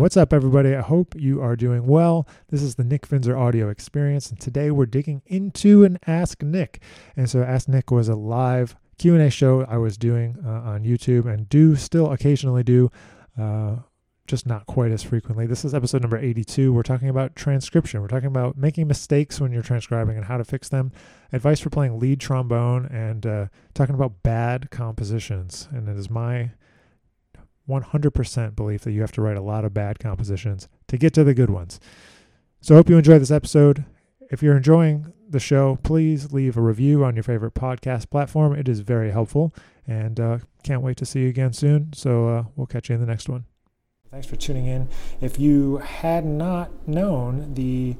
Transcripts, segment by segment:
What's up, everybody? I hope you are doing well. This is the Nick Finzer audio experience, and today we're digging into an Ask Nick. And so, Ask Nick was a live Q&A show I was doing uh, on YouTube and do still occasionally do, uh, just not quite as frequently. This is episode number 82. We're talking about transcription. We're talking about making mistakes when you're transcribing and how to fix them, advice for playing lead trombone, and uh, talking about bad compositions. And it is my 100% belief that you have to write a lot of bad compositions to get to the good ones. So I hope you enjoyed this episode. If you're enjoying the show, please leave a review on your favorite podcast platform. It is very helpful. And uh, can't wait to see you again soon. So uh, we'll catch you in the next one. Thanks for tuning in. If you had not known the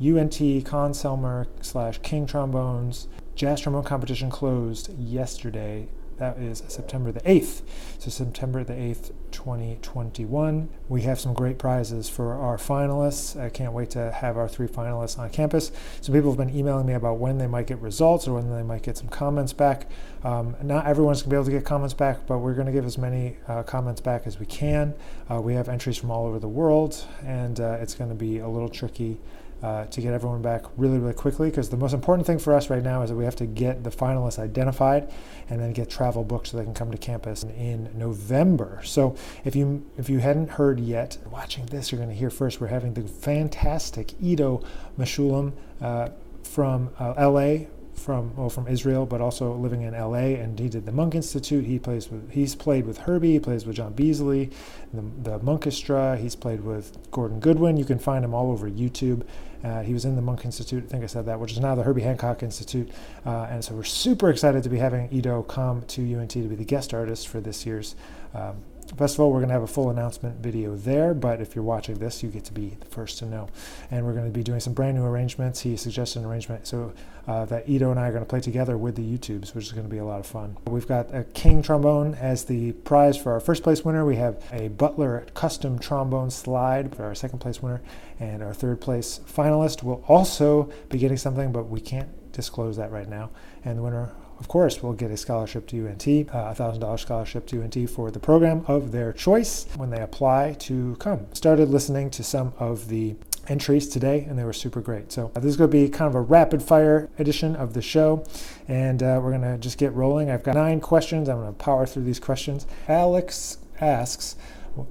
UNT Conn-Selmer slash King Trombones Jazz Trombone competition closed yesterday that is September the 8th. So, September the 8th, 2021. We have some great prizes for our finalists. I can't wait to have our three finalists on campus. Some people have been emailing me about when they might get results or when they might get some comments back. Um, not everyone's going to be able to get comments back, but we're going to give as many uh, comments back as we can. Uh, we have entries from all over the world, and uh, it's going to be a little tricky uh, to get everyone back really, really quickly because the most important thing for us right now is that we have to get the finalists identified and then get travel booked so they can come to campus in November. So if you if you hadn't heard yet, watching this, you're going to hear first. We're having the fantastic Ido Meshulam uh, from uh, LA from well, from Israel, but also living in LA. And he did the Monk Institute. He plays with he's played with Herbie. He plays with John Beasley, the, the Monkestra. He's played with Gordon Goodwin. You can find him all over YouTube. Uh, he was in the Monk Institute, I think I said that, which is now the Herbie Hancock Institute. Uh, and so we're super excited to be having Ido come to UNT to be the guest artist for this year's um, festival. We're going to have a full announcement video there, but if you're watching this, you get to be the first to know. And we're going to be doing some brand new arrangements. He suggested an arrangement so uh, that Ido and I are going to play together with the YouTubes, which is going to be a lot of fun. We've got a King trombone as the prize for our first place winner. We have a Butler custom trombone slide for our second place winner, and our third place finalist will also be getting something, but we can't disclose that right now. And the winner of course, will get a scholarship to UNT, uh, a $1,000 scholarship to UNT for the program of their choice when they apply to come. Started listening to some of the entries today, and they were super great. So uh, this is going to be kind of a rapid fire edition of the show, and uh, we're going to just get rolling. I've got nine questions. I'm going to power through these questions. Alex asks,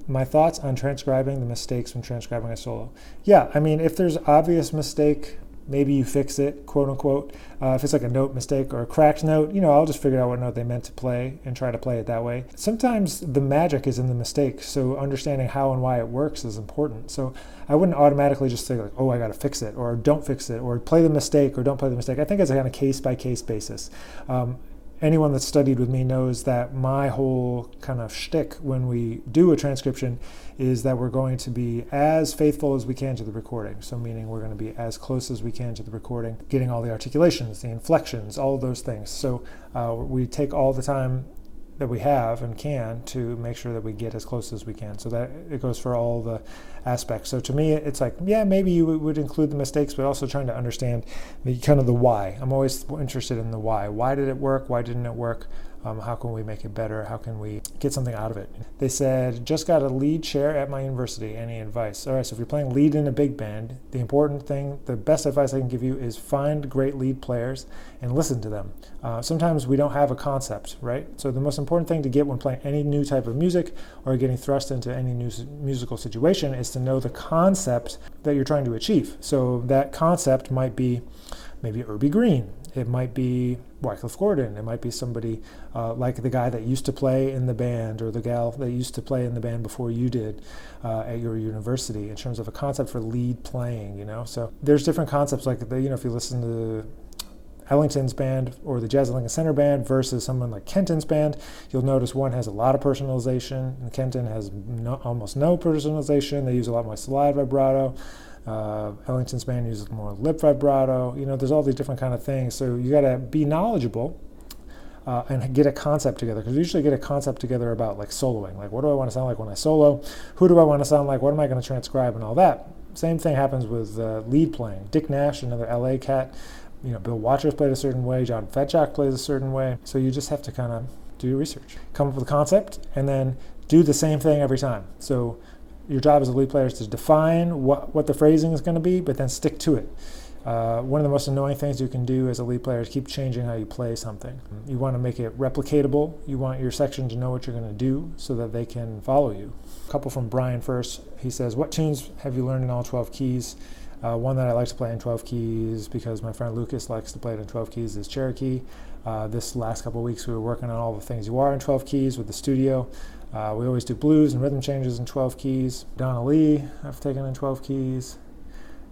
my thoughts on transcribing the mistakes when transcribing a solo. Yeah, I mean, if there's obvious mistake maybe you fix it, quote unquote. Uh, if it's like a note mistake or a cracked note, you know, I'll just figure out what note they meant to play and try to play it that way. Sometimes the magic is in the mistake, so understanding how and why it works is important. So I wouldn't automatically just say like, oh, I got to fix it, or don't fix it, or play the mistake, or don't play the mistake. I think it's a kind of case by case basis. Um, anyone that's studied with me knows that my whole kind of shtick when we do a transcription is that we're going to be as faithful as we can to the recording. So, meaning we're going to be as close as we can to the recording, getting all the articulations, the inflections, all those things. So, uh, we take all the time that we have and can to make sure that we get as close as we can. So that it goes for all the aspects. So to me, it's like, yeah, maybe you would include the mistakes, but also trying to understand the kind of the why. I'm always interested in the why. Why did it work? Why didn't it work? Um, how can we make it better? How can we get something out of it? They said, just got a lead chair at my university. Any advice? All right, so if you're playing lead in a big band, the important thing, the best advice I can give you is find great lead players and listen to them. Uh, sometimes we don't have a concept, right? So the most important thing to get when playing any new type of music or getting thrust into any new musical situation is to know the concept that you're trying to achieve. So that concept might be maybe Urbie Green it might be Wycliffe Gordon. It might be somebody uh, like the guy that used to play in the band or the gal that used to play in the band before you did uh, at your university in terms of a concept for lead playing, you know? So there's different concepts like, the, you know, if you listen to Ellington's band or the Jazz Lincoln Center band versus someone like Kenton's band, you'll notice one has a lot of personalization and Kenton has no, almost no personalization. They use a lot more slide vibrato. Uh, Ellington's band uses more lip vibrato. You know, there's all these different kind of things. So you got to be knowledgeable uh, and get a concept together. Because usually get a concept together about like soloing. Like, what do I want to sound like when I solo? Who do I want to sound like? What am I going to transcribe and all that? Same thing happens with uh, lead playing. Dick Nash, another LA cat. You know, Bill Watrous played a certain way. John Fedchock plays a certain way. So you just have to kind of do your research, come up with a concept, and then do the same thing every time. So your job as a lead player is to define what, what the phrasing is going to be, but then stick to it. Uh, one of the most annoying things you can do as a lead player is keep changing how you play something. You want to make it replicatable. You want your section to know what you're going to do so that they can follow you. A couple from Brian first. He says, What tunes have you learned in all 12 keys? Uh, one that I like to play in 12 keys because my friend Lucas likes to play it in 12 keys is Cherokee. Uh, this last couple weeks we were working on all the things you are in 12 keys with the studio. Uh, we always do blues and rhythm changes in 12 keys. Donna Lee, I've taken in 12 keys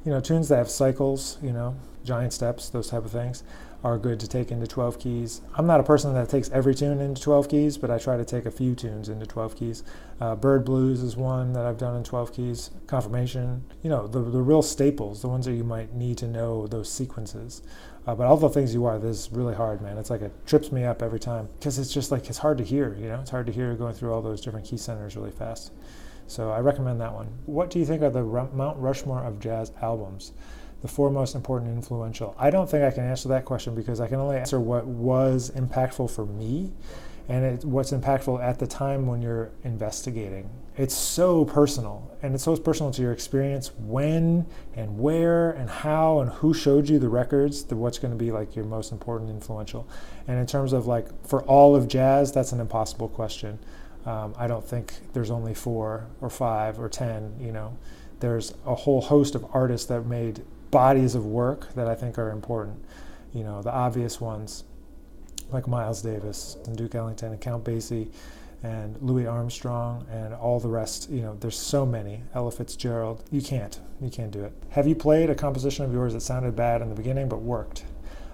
you know, tunes that have cycles, you know, giant steps, those type of things are good to take into 12 keys. I'm not a person that takes every tune into 12 keys, but I try to take a few tunes into 12 keys. Uh, Bird Blues is one that I've done in 12 keys. Confirmation, you know, the, the real staples, the ones that you might need to know those sequences. Uh, but all the things you are, this is really hard, man. It's like it trips me up every time because it's just like it's hard to hear, you know, it's hard to hear going through all those different key centers really fast. So I recommend that one. What do you think are the Mount Rushmore of jazz albums? The four most important influential. I don't think I can answer that question because I can only answer what was impactful for me and it, what's impactful at the time when you're investigating. It's so personal, and it's so personal to your experience when and where and how and who showed you the records, what's going to be like your most important, influential. And in terms of like for all of jazz, that's an impossible question. Um, I don't think there's only four or five or ten. You know, there's a whole host of artists that made bodies of work that I think are important. You know, the obvious ones like Miles Davis and Duke Ellington and Count Basie and Louis Armstrong and all the rest. You know, there's so many. Ella Fitzgerald. You can't. You can't do it. Have you played a composition of yours that sounded bad in the beginning but worked?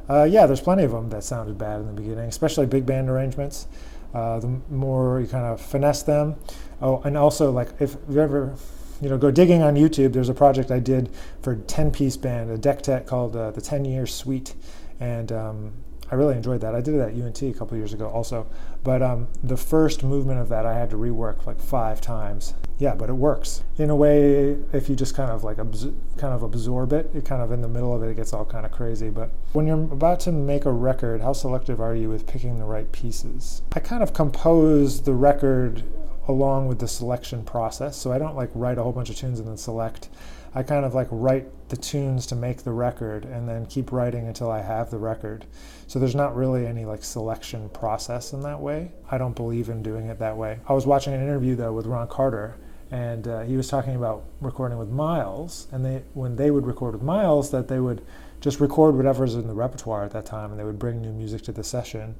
Uh, yeah, there's plenty of them that sounded bad in the beginning, especially big band arrangements. Uh, the more you kind of finesse them. Oh, and also like if you ever you know go digging on YouTube, there's a project I did for 10 piece band, a dectet called uh, the 10 Year Suite, and um, I really enjoyed that. I did it at UNT a couple years ago also, but um, the first movement of that I had to rework like five times. Yeah, but it works in a way. If you just kind of like kind of absorb it, it kind of in the middle of it, it gets all kind of crazy. But when you're about to make a record, how selective are you with picking the right pieces? I kind of compose the record along with the selection process, so I don't like write a whole bunch of tunes and then select. I kind of like write the tunes to make the record and then keep writing until I have the record. So there's not really any like selection process in that way. I don't believe in doing it that way. I was watching an interview though with Ron Carter and uh, he was talking about recording with Miles and they when they would record with Miles that they would just record whatever's in the repertoire at that time and they would bring new music to the session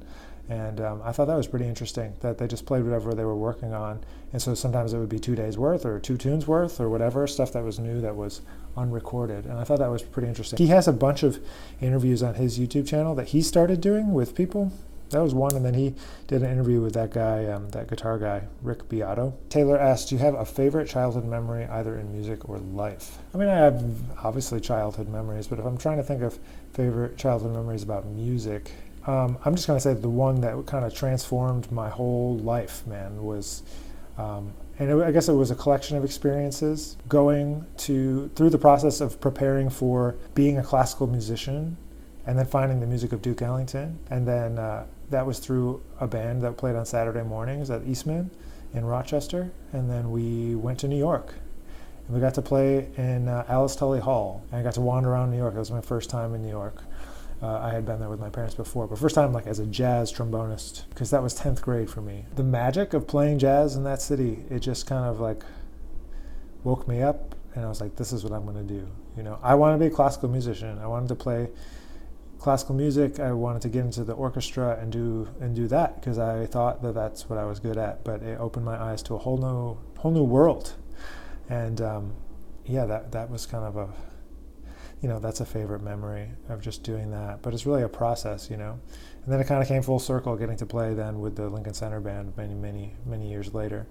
and um, I thought that was pretty interesting that they just played whatever they were working on. And so sometimes it would be two days worth or two tunes worth or whatever, stuff that was new that was unrecorded. And I thought that was pretty interesting. He has a bunch of interviews on his YouTube channel that he started doing with people. That was one. And then he did an interview with that guy, um, that guitar guy, Rick Beato. Taylor asked, Do you have a favorite childhood memory either in music or life? I mean, I have obviously childhood memories, but if I'm trying to think of favorite childhood memories about music, um, I'm just going to say the one that kind of transformed my whole life, man, was, um, and it, I guess it was a collection of experiences going to through the process of preparing for being a classical musician, and then finding the music of Duke Ellington, and then uh, that was through a band that played on Saturday mornings at Eastman in Rochester, and then we went to New York. And we got to play in uh, Alice Tully Hall, and I got to wander around New York. It was my first time in New York. Uh, I had been there with my parents before, but first time like as a jazz trombonist because that was 10th grade for me. The magic of playing jazz in that city, it just kind of like woke me up and I was like this is what I'm going to do. You know, I wanted to be a classical musician. I wanted to play classical music. I wanted to get into the orchestra and do and do that because I thought that that's what I was good at, but it opened my eyes to a whole new whole new world. And um, yeah, that that was kind of a you know, that's a favorite memory of just doing that. But it's really a process, you know. And then it kind of came full circle, getting to play then with the Lincoln Center Band many, many, many years later,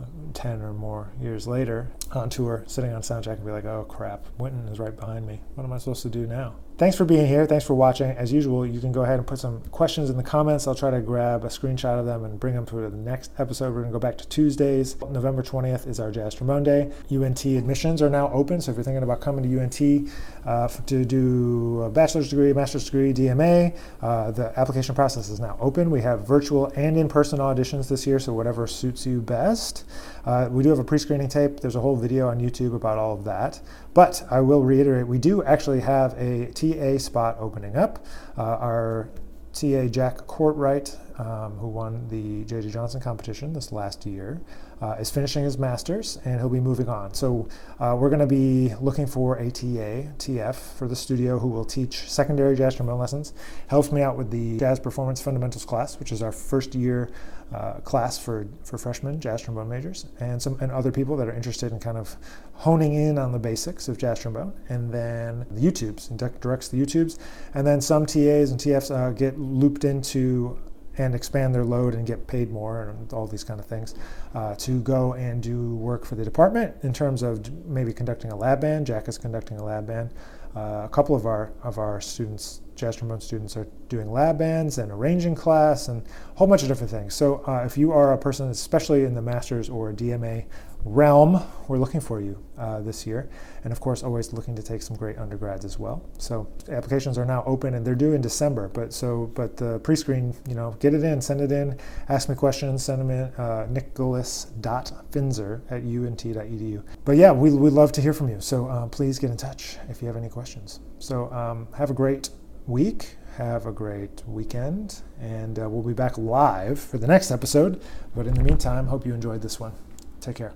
uh, 10 or more years later on tour, sitting on soundcheck and be like, oh crap, Wynton is right behind me. What am I supposed to do now? Thanks for being here. Thanks for watching. As usual, you can go ahead and put some questions in the comments. I'll try to grab a screenshot of them and bring them to the next episode. We're going to go back to Tuesdays. November 20th is our Jazz Trombone Day. UNT admissions are now open. So if you're thinking about coming to UNT uh, to do a bachelor's degree, master's degree, DMA, uh, the application process is now open. We have virtual and in person auditions this year, so whatever suits you best. Uh, we do have a pre screening tape. There's a whole video on YouTube about all of that. But I will reiterate we do actually have a TA spot opening up. Uh, our TA Jack Courtwright, um, who won the J.J. Johnson competition this last year, uh, is finishing his master's and he'll be moving on. So uh, we're going to be looking for a TA, TF, for the studio who will teach secondary jazz trombone lessons. Helps me out with the Jazz Performance Fundamentals class, which is our first year uh, class for, for freshmen jazz trombone majors, and some and other people that are interested in kind of honing in on the basics of jazz trombone. And then the YouTubes, and directs the YouTubes, and then some TAs and TFs uh, get looped into and expand their load and get paid more and all these kind of things uh, to go and do work for the department in terms of maybe conducting a lab band. Jack is conducting a lab band. Uh, a couple of our of our students, jazz trombone students, are doing lab bands and arranging class and a whole bunch of different things. So uh, if you are a person, especially in the masters or DMA realm, we're looking for you uh, this year. And of course, always looking to take some great undergrads as well. So applications are now open and they're due in December. But so, but the pre-screen, you know, get it in, send it in, ask me questions, send them in, uh, nicholas.finzer at unt.edu. But yeah, we, we'd love to hear from you. So uh, please get in touch if you have any questions. So um, have a great week. Have a great weekend, and uh, we'll be back live for the next episode. But in the meantime, hope you enjoyed this one. Take care.